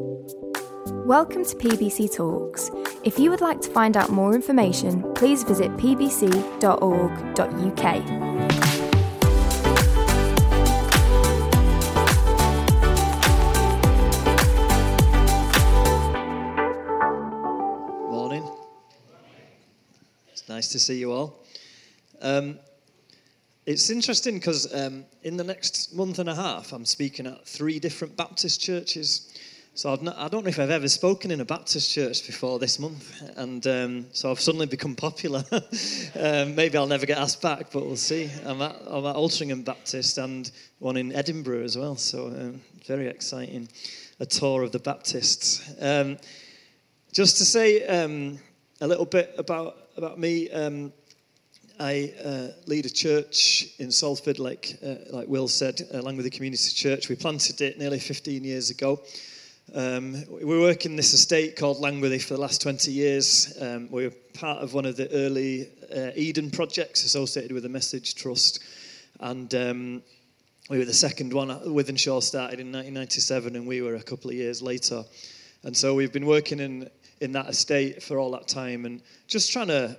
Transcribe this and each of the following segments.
Welcome to PBC Talks. If you would like to find out more information, please visit pbc.org.uk. Morning. It's nice to see you all. Um, it's interesting because um, in the next month and a half, I'm speaking at three different Baptist churches. So I've not, I don't know if I've ever spoken in a Baptist church before this month, and um, so I've suddenly become popular. um, maybe I'll never get asked back, but we'll see. I'm at, I'm at Altrincham Baptist and one in Edinburgh as well, so um, very exciting. A tour of the Baptists. Um, just to say um, a little bit about about me. Um, I uh, lead a church in Salford, like, uh, like Will said, along with the community church. We planted it nearly 15 years ago. Um, we work in this estate called Langworthy for the last 20 years. Um, we were part of one of the early uh, Eden projects associated with the Message Trust. And um, we were the second one. Wythenshawe started in 1997, and we were a couple of years later. And so we've been working in, in that estate for all that time and just trying to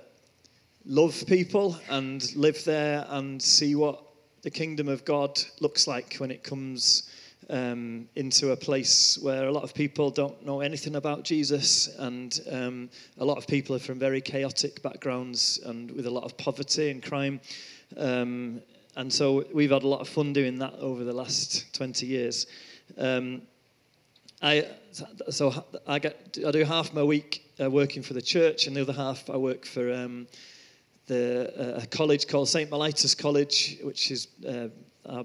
love people and live there and see what the kingdom of God looks like when it comes um, into a place where a lot of people don't know anything about Jesus, and um, a lot of people are from very chaotic backgrounds and with a lot of poverty and crime. Um, and so we've had a lot of fun doing that over the last 20 years. Um, I, so I, get, I do half my week uh, working for the church, and the other half I work for um, the, uh, a college called St. Mellitus College, which is uh,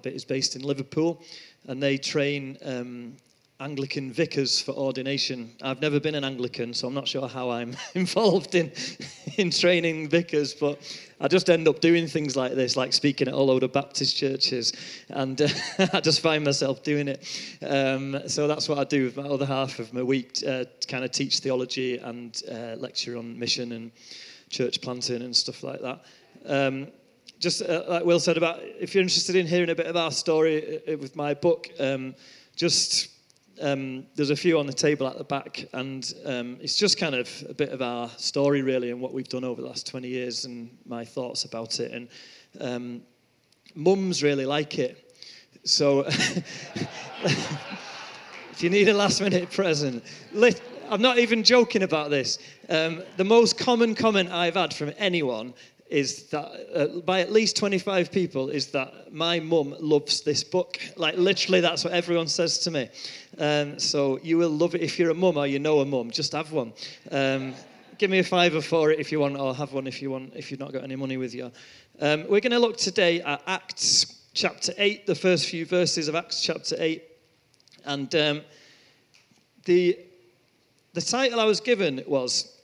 is based in Liverpool, and they train um, Anglican vicars for ordination. I've never been an Anglican, so I'm not sure how I'm involved in in training vicars, but I just end up doing things like this, like speaking at all over Baptist churches, and uh, I just find myself doing it. Um, so that's what I do with my other half of my week, uh, to kind of teach theology and uh, lecture on mission and church planting and stuff like that. Um, just uh, like Will said about, if you're interested in hearing a bit of our story uh, with my book, um, just um, there's a few on the table at the back, and um, it's just kind of a bit of our story, really, and what we've done over the last 20 years, and my thoughts about it. And um, mums really like it, so if you need a last-minute present, I'm not even joking about this. Um, the most common comment I've had from anyone is that uh, by at least 25 people is that my mum loves this book. Like literally, that's what everyone says to me. Um, so you will love it if you're a mum or you know a mum. Just have one. Um, give me a fiver for it if you want, or have one if you want. If you've not got any money with you. Um, we're going to look today at Acts chapter 8, the first few verses of Acts chapter 8, and um, the the title I was given was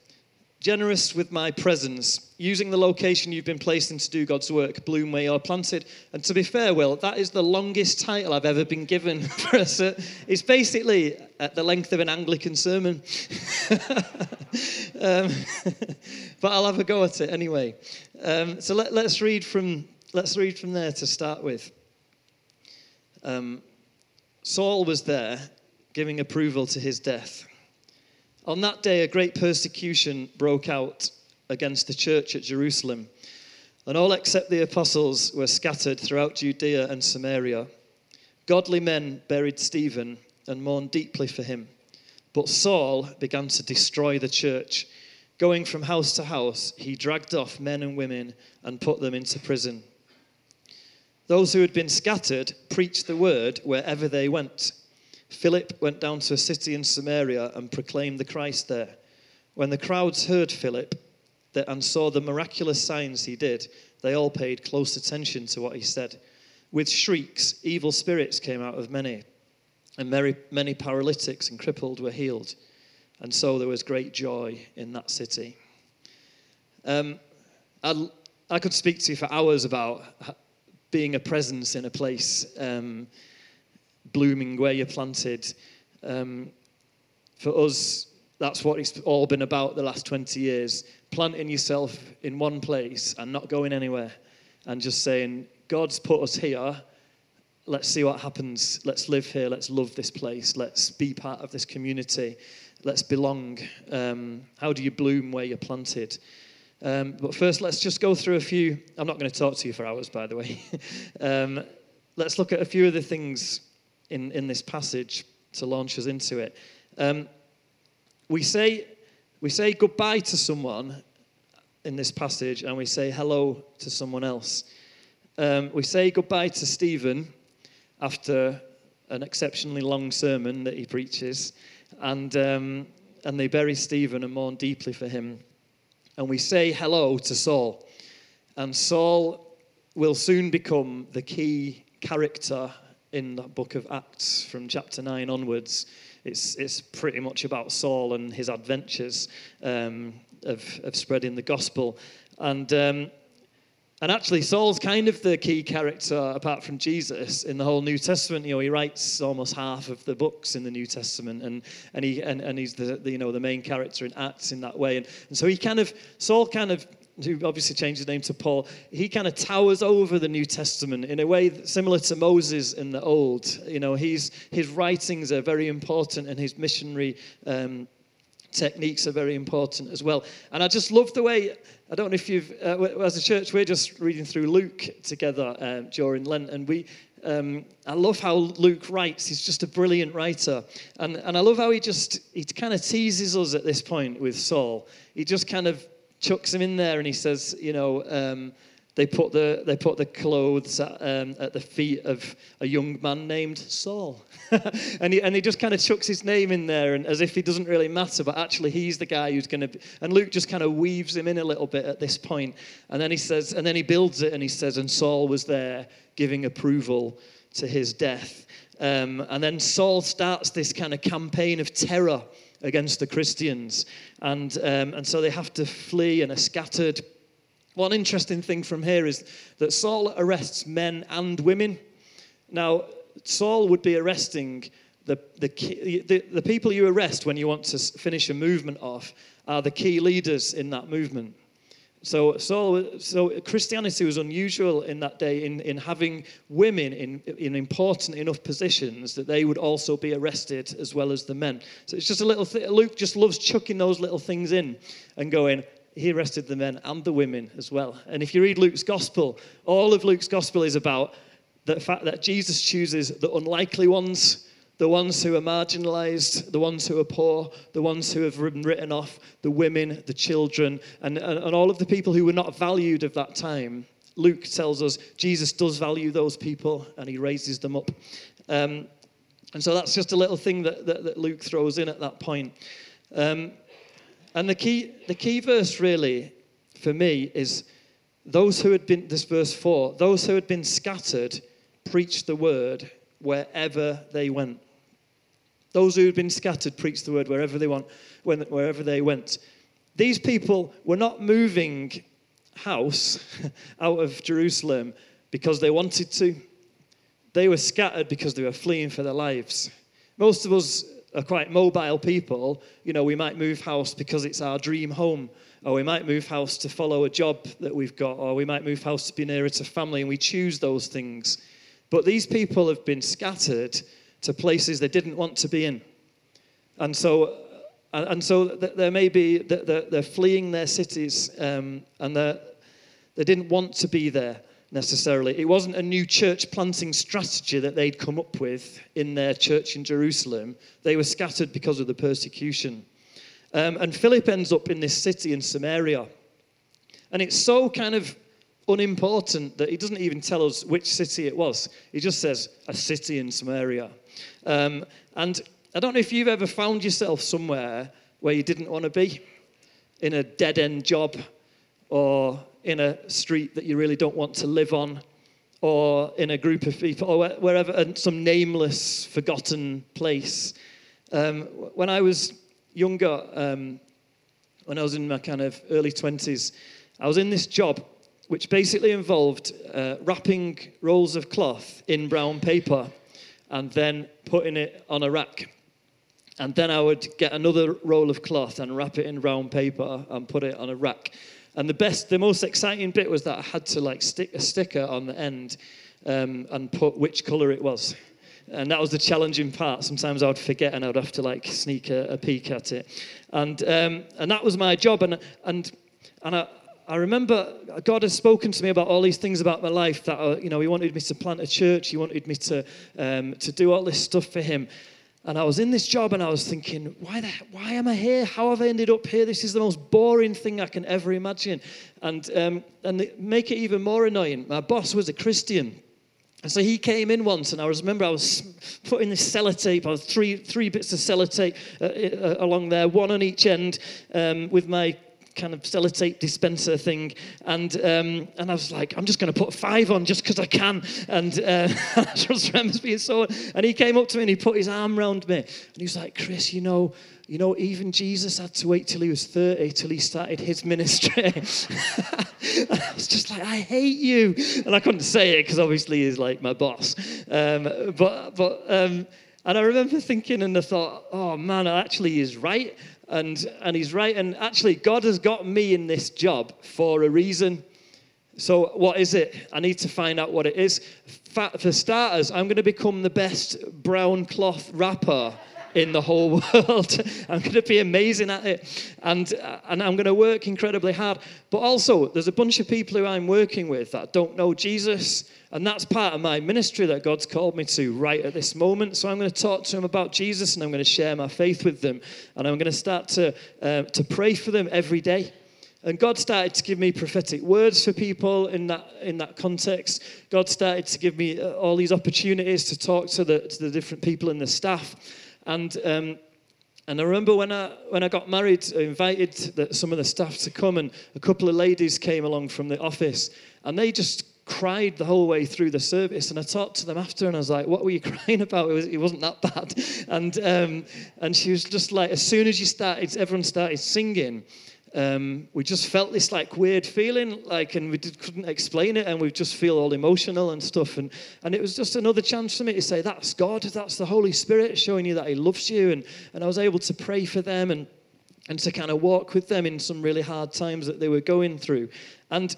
generous with my presence, using the location you've been placed in to do God's work, bloom where you're planted. And to be fair, Will, that is the longest title I've ever been given for a It's basically at the length of an Anglican sermon. um, but I'll have a go at it anyway. Um, so let, us read from let's read from there to start with. Um, Saul was there, giving approval to his death. On that day, a great persecution broke out against the church at Jerusalem, and all except the apostles were scattered throughout Judea and Samaria. Godly men buried Stephen and mourned deeply for him. But Saul began to destroy the church. Going from house to house, he dragged off men and women and put them into prison. Those who had been scattered preached the word wherever they went. Philip went down to a city in Samaria and proclaimed the Christ there. When the crowds heard Philip and saw the miraculous signs he did, they all paid close attention to what he said. With shrieks, evil spirits came out of many, and many many paralytics and crippled were healed. And so there was great joy in that city. Um, I, I could speak to you for hours about being a presence in a place. Um, blooming where you're planted. Um, for us, that's what it's all been about the last 20 years planting yourself in one place and not going anywhere and just saying, God's put us here let's see what happens. Let's live here. Let's love this place. Let's be part of this community. Let's belong. Um, how do you bloom where you're planted? Um, but first, let's just go through a few. I'm not going to talk to you for hours, by the way. um, let's look at a few of the things in, in this passage to launch us into it. Um, we, say, we say goodbye to someone in this passage and we say hello to someone else. Um, we say goodbye to Stephen after an exceptionally long sermon that he preaches, and, um, and they bury Stephen and mourn deeply for him. And we say hello to Saul. And Saul will soon become the key character in the book of Acts from chapter 9 onwards. It's, it's pretty much about Saul and his adventures um, of, of spreading the gospel. And, um, and actually, Saul's kind of the key character, apart from Jesus, in the whole New Testament. You know, he writes almost half of the books in the New Testament, and, and, he, and, and he's the, the you know, the main character in Acts in that way. And, and so he kind of, Saul kind of who obviously changed his name to Paul, he kind of towers over the New Testament in a way similar to Moses in the Old. You know, he's, his writings are very important and his missionary um, techniques are very important as well. And I just love the way, I don't know if you've, uh, as a church, we're just reading through Luke together um, during Lent, and we, um, I love how Luke writes. He's just a brilliant writer. And, and I love how he just, he kind of teases us at this point with Saul. He just kind of chucks him in there and he says, you know, um, they put the they put the clothes at, um, at, the feet of a young man named Saul, and he and he just kind of chucks his name in there, and as if he doesn't really matter, but actually he's the guy who's going to. And Luke just kind of weaves him in a little bit at this point, and then he says, and then he builds it, and he says, and Saul was there giving approval to his death, um, and then Saul starts this kind of campaign of terror against the Christians. And, um, and so they have to flee and are scattered. One interesting thing from here is that Saul arrests men and women. Now, Saul would be arresting the, the, the, the people you arrest when you want to finish a movement off are the key leaders in that movement. So, so, so Christianity was unusual in that day in, in having women in, in important enough positions that they would also be arrested as well as the men. So it's just a little thing. Luke just loves chucking those little things in and going, he arrested the men and the women as well. And if you read Luke's gospel, all of Luke's gospel is about the fact that Jesus chooses the unlikely ones the ones who are marginalized, the ones who are poor, the ones who have been written off, the women, the children, and, and, and, all of the people who were not valued of that time. Luke tells us Jesus does value those people and he raises them up. Um, and so that's just a little thing that, that, that Luke throws in at that point. Um, and the key, the key verse, really, for me, is those who had been, this verse 4, those who had been scattered preached the word wherever they went. Those who had been scattered preached the word wherever they, want, wherever they went. These people were not moving house out of Jerusalem because they wanted to. They were scattered because they were fleeing for their lives. Most of us are quite mobile people. You know, we might move house because it's our dream home, or we might move house to follow a job that we've got, or we might move house to be nearer to family, and we choose those things. But these people have been scattered to places they didn't want to be in. And so, uh, and so there may be, they're fleeing their cities um, and they didn't want to be there necessarily. It wasn't a new church planting strategy that they'd come up with in their church in Jerusalem. They were scattered because of the persecution. Um, and Philip ends up in this city in Samaria. And it's so kind of unimportant that he doesn't even tell us which city it was. He just says, a city in Samaria. Um, and I don't know if you've ever found yourself somewhere where you didn't want to be, in a dead end job, or in a street that you really don't want to live on, or in a group of people, or wherever, some nameless, forgotten place. Um, when I was younger, um, when I was in my kind of early 20s, I was in this job which basically involved uh, wrapping rolls of cloth in brown paper and then putting it on a rack. And then I would get another roll of cloth and wrap it in round paper and put it on a rack. And the best, the most exciting bit was that I had to like stick a sticker on the end um, and put which colour it was. And that was the challenging part. Sometimes I would forget and I would have to like sneak a, a peek at it. And, um, and that was my job. And, and, and I, I remember God has spoken to me about all these things about my life that, uh, you know, He wanted me to plant a church. He wanted me to, um, to do all this stuff for Him. And I was in this job and I was thinking, why, the, why am I here? How have I ended up here? This is the most boring thing I can ever imagine. And, um, and make it even more annoying, my boss was a Christian. And so he came in once, and I remember I was putting this sellotape, I was three, three bits of sellotape uh, uh, along there, one on each end, um, with my kind of sellotape dispenser thing. And, um, and I was like, I'm just going to put five on just because I can. And uh, I just remember being so. And he came up to me and he put his arm around me. And he was like, Chris, you know, you know, even Jesus had to wait till he was 30 till he started his ministry. I was just like, I hate you. And I couldn't say it because obviously he's like my boss. Um, but, but, um, and I remember thinking and I thought, oh man, actually he's right. And, and he's right. And actually, God has got me in this job for a reason. So, what is it? I need to find out what it is. For starters, I'm going to become the best brown cloth wrapper in the whole world. I'm going to be amazing at it. And, and I'm going to work incredibly hard. But also, there's a bunch of people who I'm working with that don't know Jesus. And that's part of my ministry that God's called me to right at this moment. So I'm going to talk to them about Jesus and I'm going to share my faith with them. And I'm going to start to, uh, to pray for them every day. And God started to give me prophetic words for people in that, in that context. God started to give me uh, all these opportunities to talk to the, to the different people in the staff. And, um, and I remember when I, when I got married, I invited the, some of the staff to come, and a couple of ladies came along from the office, and they just cried the whole way through the service. And I talked to them after, and I was like, "What were you crying about? It, was, wasn't that bad." And um, and she was just like, as soon as you started, everyone started singing um, we just felt this like weird feeling, like, and we did, couldn't explain it, and we just feel all emotional and stuff. And, and it was just another chance for me to say, That's God, that's the Holy Spirit showing you that He loves you. And, and I was able to pray for them and, and to kind of walk with them in some really hard times that they were going through. And,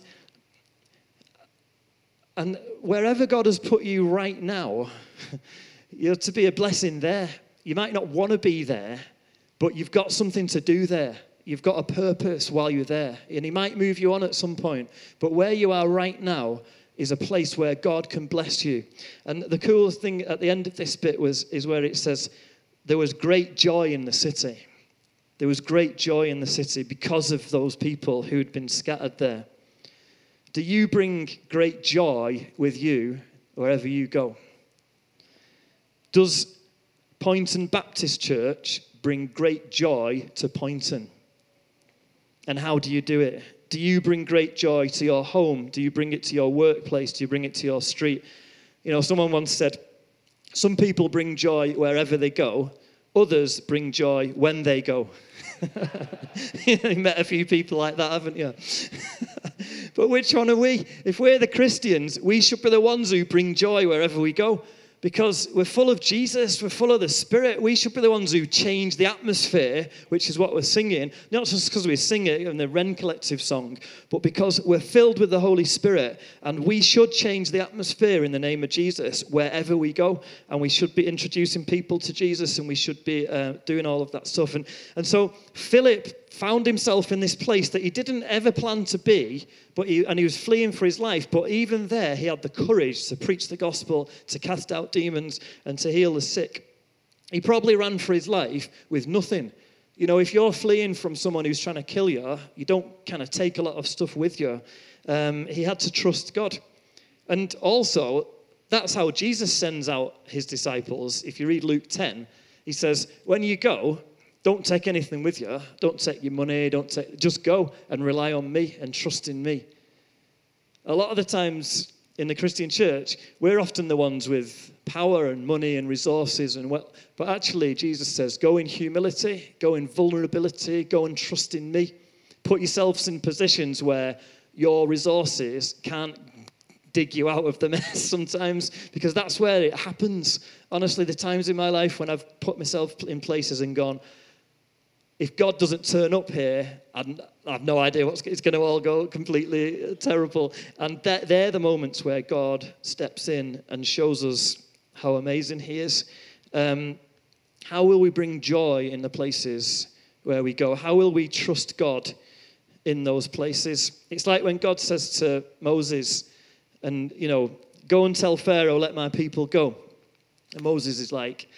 and wherever God has put you right now, you're to be a blessing there. You might not want to be there, but you've got something to do there. You've got a purpose while you're there. And He might move you on at some point. But where you are right now is a place where God can bless you. And the coolest thing at the end of this bit was, is where it says, There was great joy in the city. There was great joy in the city because of those people who had been scattered there. Do you bring great joy with you wherever you go? Does Poynton Baptist Church bring great joy to Poynton? And how do you do it? Do you bring great joy to your home? Do you bring it to your workplace? Do you bring it to your street? You know, someone once said, some people bring joy wherever they go, others bring joy when they go. you met a few people like that, haven't you? but which one are we? If we're the Christians, we should be the ones who bring joy wherever we go because we're full of Jesus, we're full of the Spirit. We should be the ones who change the atmosphere, which is what we're singing. Not just because we sing it in the Rend Collective song, but because we're filled with the Holy Spirit. And we should change the atmosphere in the name of Jesus wherever we go. And we should be introducing people to Jesus and we should be uh, doing all of that stuff. And, and so Philip found himself in this place that he didn't ever plan to be, but he, and he was fleeing for his life. But even there, he had the courage to preach the gospel, to cast out demons, and to heal the sick. He probably ran for his life with nothing. You know, if you're fleeing from someone who's trying to kill you, you don't kind of take a lot of stuff with you. Um, he had to trust God. And also, that's how Jesus sends out his disciples. If you read Luke 10, he says, When you go, don't take anything with you. Don't take your money. Don't take, just go and rely on me and trust in me. A lot of the times in the Christian church, we're often the ones with power and money and resources and well, but actually Jesus says, go in humility, go in vulnerability, go and trust in me. Put yourselves in positions where your resources can't dig you out of the mess sometimes because that's where it happens. Honestly, the times in my life when I've put myself in places and gone, if God doesn't turn up here, i have no idea what's it's going to all go completely terrible. And they're the moments where God steps in and shows us how amazing He is. Um, how will we bring joy in the places where we go? How will we trust God in those places? It's like when God says to Moses, and you know, go and tell Pharaoh, let my people go. And Moses is like,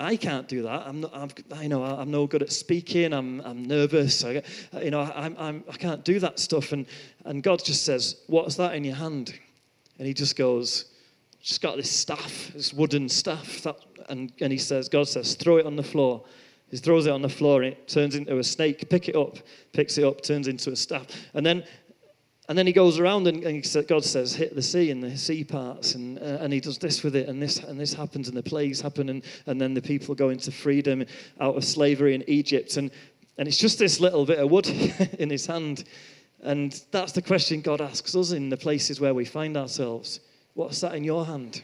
I can't do that. I'm not, I'm, I know I'm no good at speaking. I'm, I'm nervous. I, you know, I'm, I'm, I can't do that stuff. And, and God just says, what's that in your hand? And he just goes, just got this staff, this wooden staff. That, and, and he says, God says, throw it on the floor. He throws it on the floor and it turns into a snake. Pick it up, picks it up, turns into a staff. And then and then he goes around and, and God says, hit the sea and the sea parts. And, uh, and he does this with it, and this, and this happens, and the plagues happen. And, and then the people go into freedom out of slavery in Egypt. And, and it's just this little bit of wood in his hand. And that's the question God asks us in the places where we find ourselves. What's that in your hand?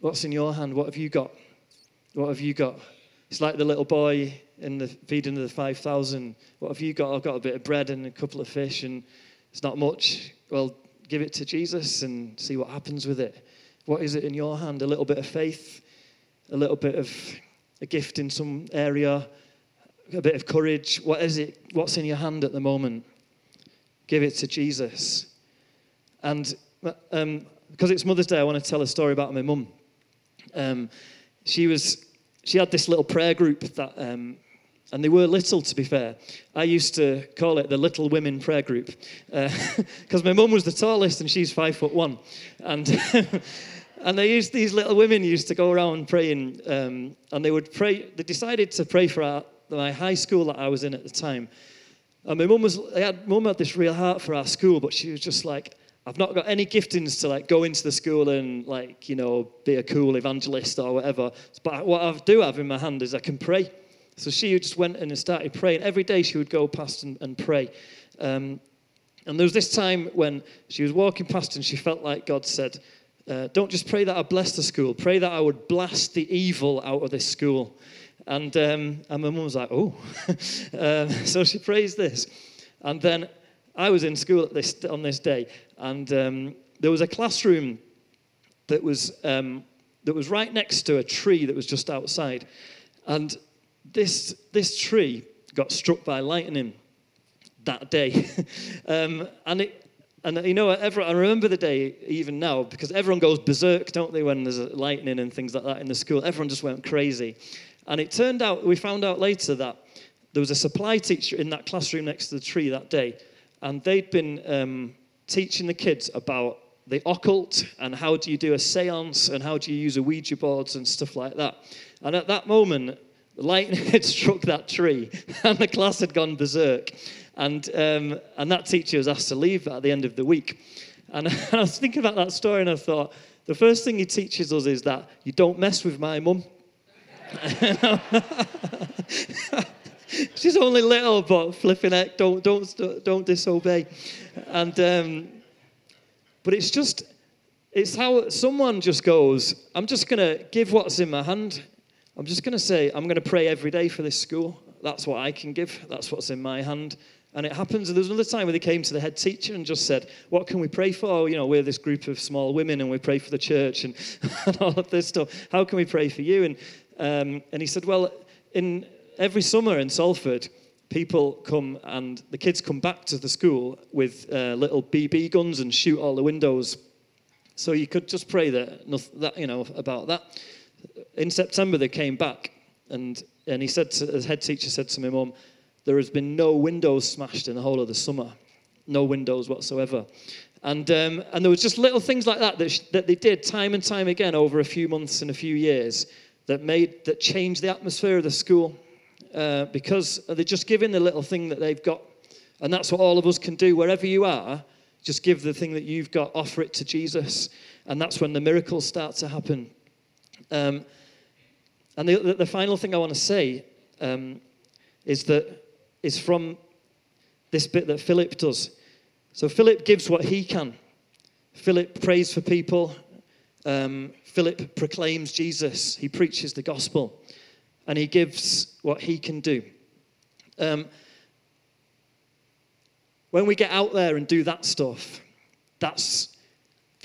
What's in your hand? What have you got? What have you got? It's like the little boy in the feeding of the 5,000. What have you got? I've got a bit of bread and a couple of fish. And it's not much. Well, give it to Jesus and see what happens with it. What is it in your hand? A little bit of faith, a little bit of a gift in some area, a bit of courage. What is it? What's in your hand at the moment? Give it to Jesus. And um, because it's Mother's Day, I want to tell a story about my mum. Um, she was she had this little prayer group that um, and they were little, to be fair. I used to call it the Little Women Prayer Group because uh, my mum was the tallest and she's five foot one. And, and they used, these little women used to go around praying um, and they would pray. They decided to pray for our, my high school that I was in at the time. And my mum was, had, mum had this real heart for our school, but she was just like, I've not got any giftings to like go into the school and like, you know, be a cool evangelist or whatever. But what I do have in my hand is I can pray. So she just went in and started praying. Every day she would go past and, and pray. Um, and there was this time when she was walking past and she felt like God said, uh, Don't just pray that I bless the school, pray that I would blast the evil out of this school. And, um, and my mum was like, Oh. um, so she prays this. And then I was in school this, on this day, and um, there was a classroom that was, um, that was right next to a tree that was just outside. And this, this tree got struck by lightning that day. um, and it, and you know, everyone, I remember the day even now because everyone goes berserk, don't they, when there's lightning and things like that in the school? Everyone just went crazy. And it turned out, we found out later that there was a supply teacher in that classroom next to the tree that day, and they'd been um, teaching the kids about the occult and how do you do a seance and how do you use a Ouija boards and stuff like that. And at that moment, lightning had struck that tree, and the class had gone berserk. And, um, and that teacher was asked to leave at the end of the week. And I was thinking about that story, and I thought, the first thing he teaches us is that you don't mess with my mum. She's only little, but flipping heck, don't, don't, don't disobey. And, um, but it's just, it's how someone just goes, I'm just going to give what's in my hand I'm just going to say, I'm going to pray every day for this school. That's what I can give. That's what's in my hand. And it happens. There was another time where they came to the head teacher and just said, What can we pray for? You know, we're this group of small women and we pray for the church and, and all of this stuff. How can we pray for you? And, um, and he said, Well, in every summer in Salford, people come and the kids come back to the school with uh, little BB guns and shoot all the windows. So you could just pray that, that you know, about that in September, they came back, and, and he said, to, head teacher said to my mum, there has been no windows smashed in the whole of the summer, no windows whatsoever. And, um, and there was just little things like that that, sh- that they did time and time again over a few months and a few years that made that changed the atmosphere of the school uh, because they're just giving the little thing that they've got, and that's what all of us can do wherever you are. Just give the thing that you've got, offer it to Jesus, and that's when the miracles start to happen. Um, and the, the, final thing I want to say um, is that is from this bit that Philip does. So Philip gives what he can. Philip prays for people. Um, Philip proclaims Jesus. He preaches the gospel, and he gives what he can do. Um, when we get out there and do that stuff, that's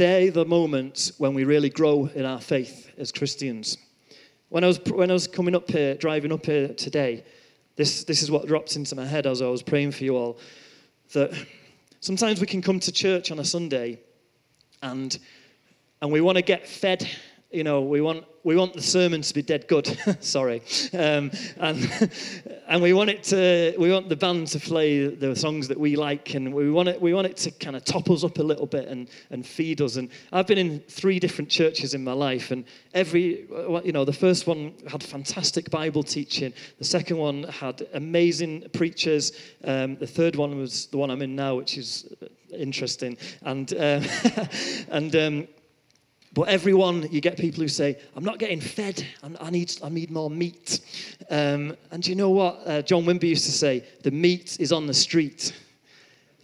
they're the moments when we really grow in our faith as Christians. When I was when I was coming up here, driving up here today, this this is what dropped into my head as I was praying for you all. That sometimes we can come to church on a Sunday, and and we want to get fed you know, we want, we want the sermon to be dead good. Sorry. Um, and, and we want it to, we want the band to play the songs that we like and we want it, we want it to kind of top us up a little bit and, and feed us. And I've been in three different churches in my life and every, you know, the first one had fantastic Bible teaching. The second one had amazing preachers. Um, the third one was the one I'm in now, which is interesting. And, uh, and, um, but everyone, you get people who say, I'm not getting fed, I need, I need more meat. Um, and you know what? Uh, John Wimber used to say, the meat is on the street.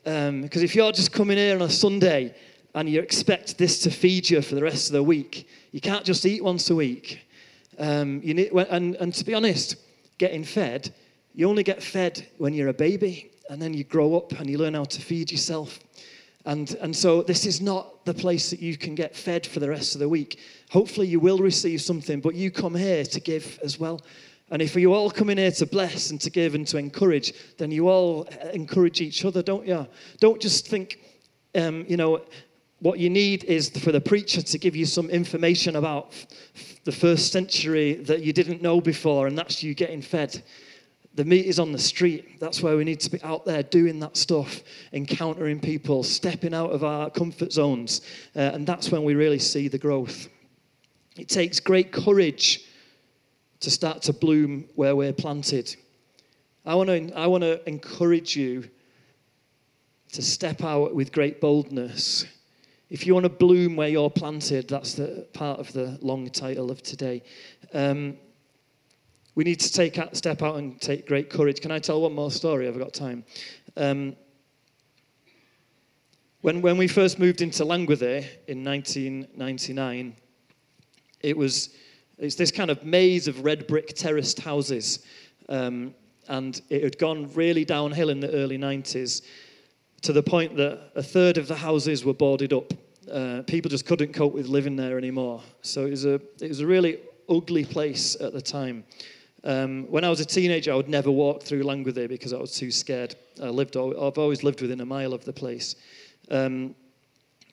Because um, if you're just coming here on a Sunday and you expect this to feed you for the rest of the week, you can't just eat once a week. Um, you need, and, and to be honest, getting fed, you only get fed when you're a baby, and then you grow up and you learn how to feed yourself. And, and so this is not the place that you can get fed for the rest of the week. Hopefully, you will receive something, but you come here to give as well. And if you all come in here to bless and to give and to encourage, then you all encourage each other, don't you? Don't just think, um, you know, what you need is for the preacher to give you some information about the first century that you didn't know before, and that's you getting fed. The meat is on the street. That's where we need to be out there doing that stuff, encountering people, stepping out of our comfort zones. Uh, and that's when we really see the growth. It takes great courage to start to bloom where we're planted. I want to, I want to encourage you to step out with great boldness. If you want to bloom where you're planted, that's the part of the long title of today. Um, we need to take out, step out and take great courage. Can I tell one more story? I've got time. Um, when, when we first moved into Langworthy in 1999, it was it's this kind of maze of red brick terraced houses. Um, and it had gone really downhill in the early 90s to the point that a third of the houses were boarded up. Uh, people just couldn't cope with living there anymore. So it was a, it was a really ugly place at the time. Um, when I was a teenager, I would never walk through Langworthy because I was too scared. I lived, I've always lived within a mile of the place. Um,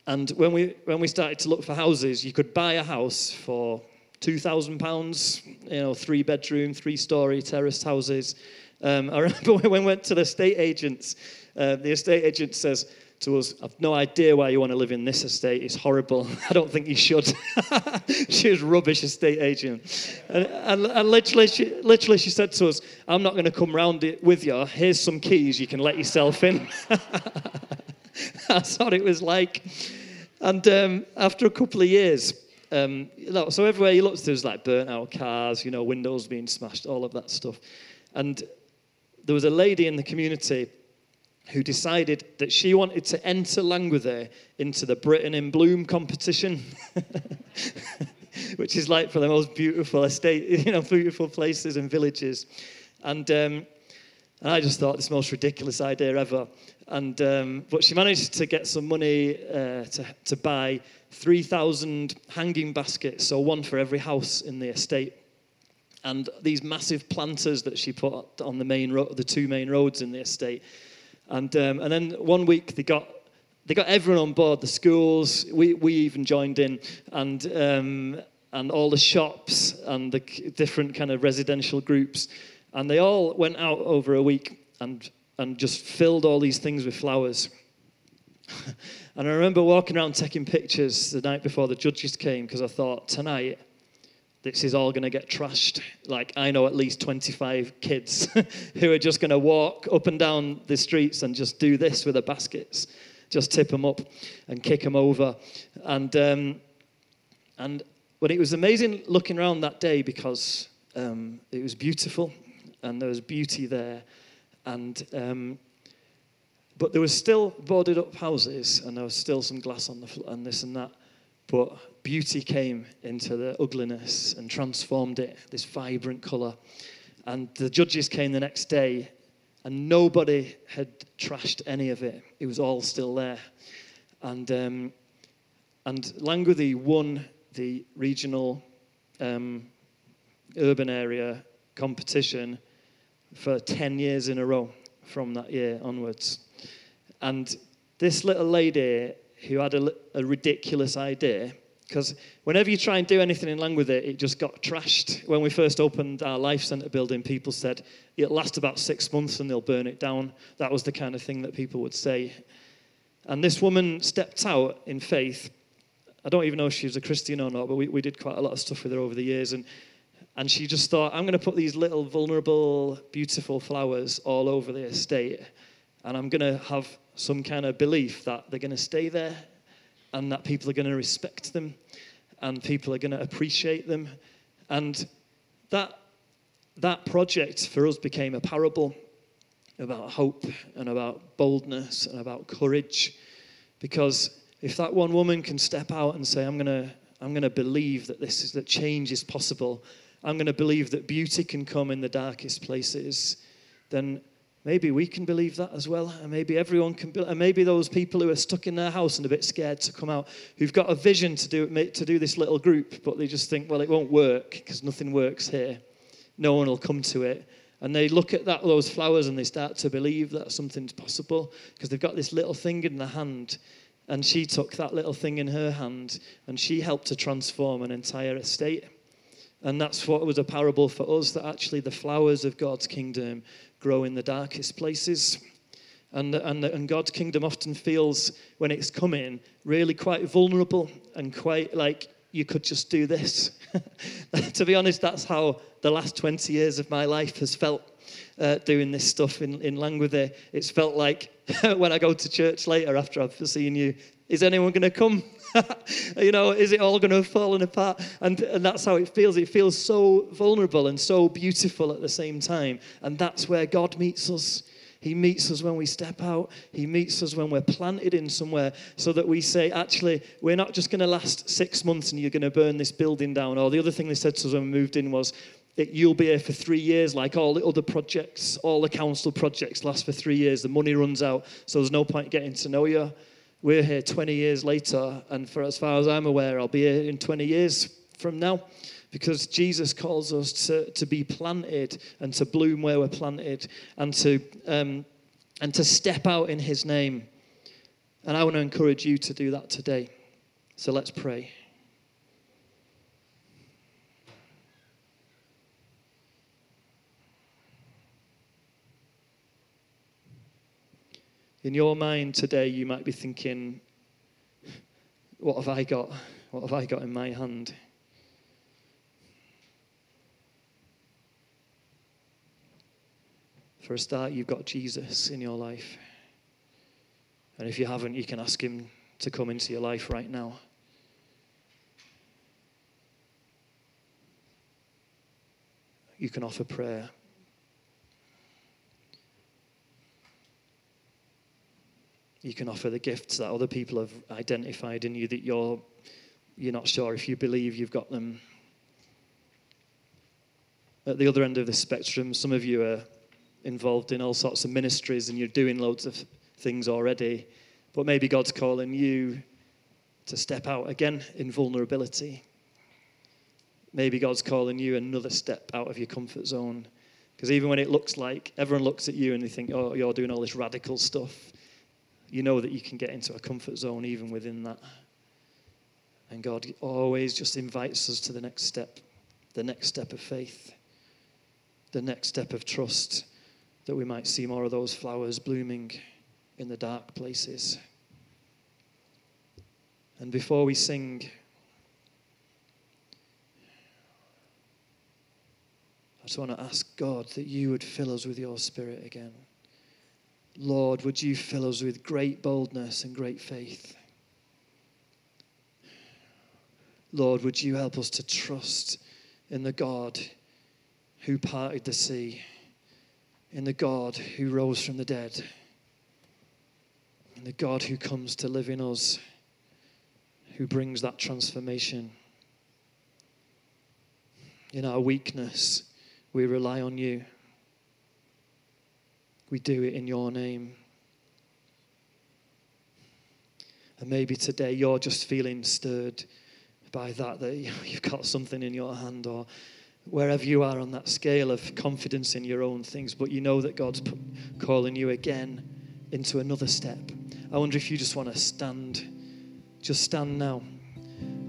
and when we, when we started to look for houses, you could buy a house for £2,000, you know, three bedroom, three story terraced houses. Um, I remember when we went to the estate agents, uh, the estate agent says, to us, I've no idea why you want to live in this estate. It's horrible. I don't think you should. she was rubbish estate agent. And, and, and, literally, she, literally, she said to us, I'm not going to come round it with you. Here's some keys. You can let yourself in. That's what it was like. And um, after a couple of years, um, so everywhere you looked, there was like burnt out cars, you know, windows being smashed, all of that stuff. And there was a lady in the community who decided that she wanted to enter Langworthy into the Britain in Bloom competition, which is like for the most beautiful estate, you know, beautiful places and villages. And, um, and I just thought this most ridiculous idea ever. And, um, but she managed to get some money uh, to, to buy 3,000 hanging baskets, so one for every house in the estate. And these massive planters that she put on the main the two main roads in the estate and, um, and then one week they got, they got everyone on board, the schools, we, we even joined in, and, um, and all the shops and the different kind of residential groups. And they all went out over a week and, and just filled all these things with flowers. and I remember walking around taking pictures the night before the judges came because I thought, tonight, this is all going to get trashed. Like, I know at least 25 kids who are just going to walk up and down the streets and just do this with their baskets, just tip them up and kick them over. And, um, and but it was amazing looking around that day because um, it was beautiful and there was beauty there. And, um, but there was still boarded up houses and there was still some glass on the floor and this and that. But beauty came into the ugliness and transformed it, this vibrant colour. And the judges came the next day and nobody had trashed any of it. It was all still there. And, um, and Langworthy won the regional um, urban area competition for 10 years in a row from that year onwards. And this little lady who had a, a ridiculous idea, because whenever you try and do anything in Langworthy, it just got trashed. When we first opened our Life Centre building, people said it'll last about six months and they'll burn it down. That was the kind of thing that people would say. And this woman stepped out in faith. I don't even know if she was a Christian or not, but we, we did quite a lot of stuff with her over the years. And, and she just thought, I'm going to put these little, vulnerable, beautiful flowers all over the estate. And I'm going to have some kind of belief that they're going to stay there and that people are going to respect them and people are going to appreciate them. And that, that project for us became a parable about hope and about boldness and about courage. Because if that one woman can step out and say, I'm going to I'm going to believe that this is that change is possible. I'm going to believe that beauty can come in the darkest places. Then maybe we can believe that as well. And maybe everyone can and maybe those people who are stuck in their house and a bit scared to come out, who've got a vision to do, to do this little group, but they just think, well, it won't work because nothing works here. No one will come to it. And they look at that, those flowers and they start to believe that something's possible because they've got this little thing in their hand. And she took that little thing in her hand and she helped to transform an entire estate. And that's what was a parable for us that actually the flowers of God's kingdom grow in the darkest places. And, and, and God's kingdom often feels, when it's coming, really quite vulnerable and quite like you could just do this. to be honest, that's how the last 20 years of my life has felt uh, doing this stuff in, in. It's felt like when I go to church later after I've seen you, is anyone going to come? you know, is it all going to have fallen apart? And, and that's how it feels. It feels so vulnerable and so beautiful at the same time. And that's where God meets us. He meets us when we step out. He meets us when we're planted in somewhere so that we say, actually, we're not just going to last six months and you're going to burn this building down. Or the other thing they said to us when we moved in was, that you'll be here for three years, like all the other projects, all the council projects last for three years. The money runs out, so there's no point getting to know you. We're here 20 years later, and for as far as I'm aware, I'll be here in 20 years from now because Jesus calls us to, to be planted and to bloom where we're planted and to, um, and to step out in His name. And I want to encourage you to do that today. So let's pray. In your mind today, you might be thinking, what have I got? What have I got in my hand? For a start, you've got Jesus in your life. And if you haven't, you can ask him to come into your life right now. You can offer prayer. You can offer the gifts that other people have identified in you that you're, you're not sure if you believe you've got them. At the other end of the spectrum, some of you are involved in all sorts of ministries and you're doing loads of things already, but maybe God's calling you to step out again in vulnerability. Maybe God's calling you another step out of your comfort zone. Because even when it looks like everyone looks at you and they think, oh, you're doing all this radical stuff, you know that you can get into a comfort zone even within that. And God always just invites us to the next step, the next step of faith, the next step of trust that we might see more of those flowers blooming in the dark places. And before we sing, I just want to ask God that you would fill us with your spirit again. Lord, would you fill us with great boldness and great faith? Lord, would you help us to trust in the God who parted the sea? in the God who rose from the dead, in the God who comes to live in us, who brings that transformation. In our weakness, we rely on you. We do it in your name. And maybe today you're just feeling stirred by that, that you've got something in your hand, or wherever you are on that scale of confidence in your own things, but you know that God's calling you again into another step. I wonder if you just want to stand, just stand now,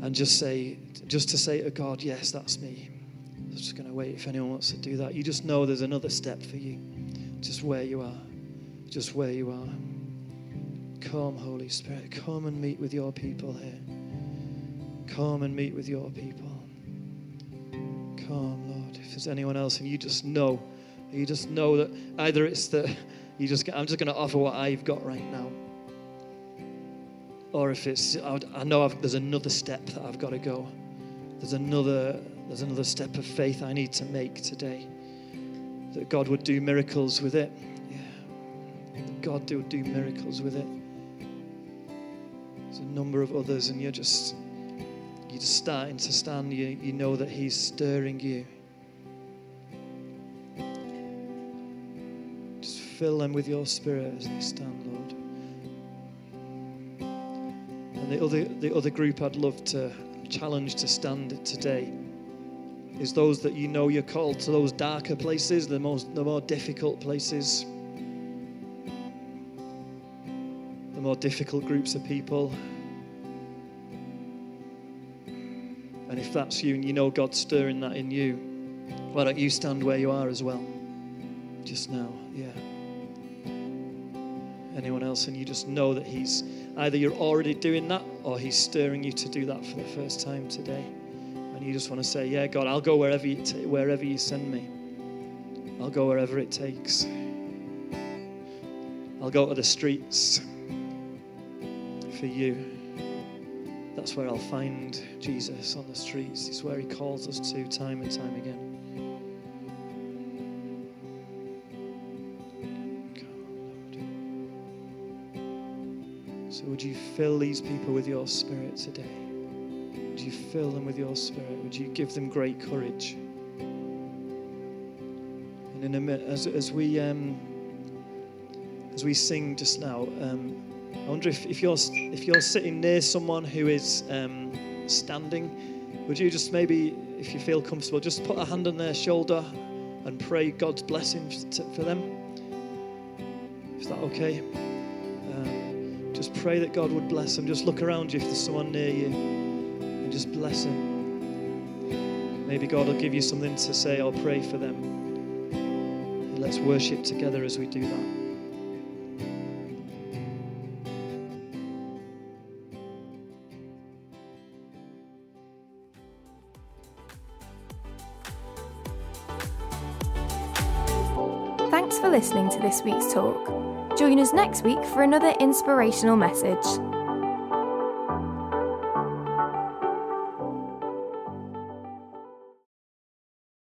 and just say, just to say to God, Yes, that's me. I'm just going to wait if anyone wants to do that. You just know there's another step for you, just where you are, just where you are. Come, Holy Spirit, come and meet with your people here. Come and meet with your people. Come, Lord. If there's anyone else and you just know, you just know that either it's that you just, I'm just going to offer what I've got right now. Or if it's, I know I've, there's another step that I've got to go. There's another, there's another step of faith I need to make today. That God would do miracles with it. Yeah. God would do miracles with it. There's a number of others, and you're just you're just starting to stand. You, you know that He's stirring you. Just fill them with your spirit as they stand, Lord. And the other, the other group I'd love to challenge to stand today is those that you know you're called to those darker places, the most the more difficult places, the more difficult groups of people. And if that's you and you know God's stirring that in you, why don't you stand where you are as well? Just now, yeah. Anyone else, and you just know that He's either you're already doing that or He's stirring you to do that for the first time today. And you just want to say, Yeah, God, I'll go wherever you, t- wherever you send me. I'll go wherever it takes. I'll go to the streets for you. That's where I'll find Jesus on the streets. It's where He calls us to time and time again. So, would you fill these people with your spirit today? You fill them with your spirit? Would you give them great courage? And in a minute, as, as we um, as we sing just now, um, I wonder if, if you're if you're sitting near someone who is um, standing, would you just maybe, if you feel comfortable, just put a hand on their shoulder and pray God's blessing for them? Is that okay? Um, just pray that God would bless them. Just look around you if there's someone near you just bless them. Maybe God will give you something to say or pray for them. Let's worship together as we do that. Thanks for listening to this week's talk. Join us next week for another inspirational message.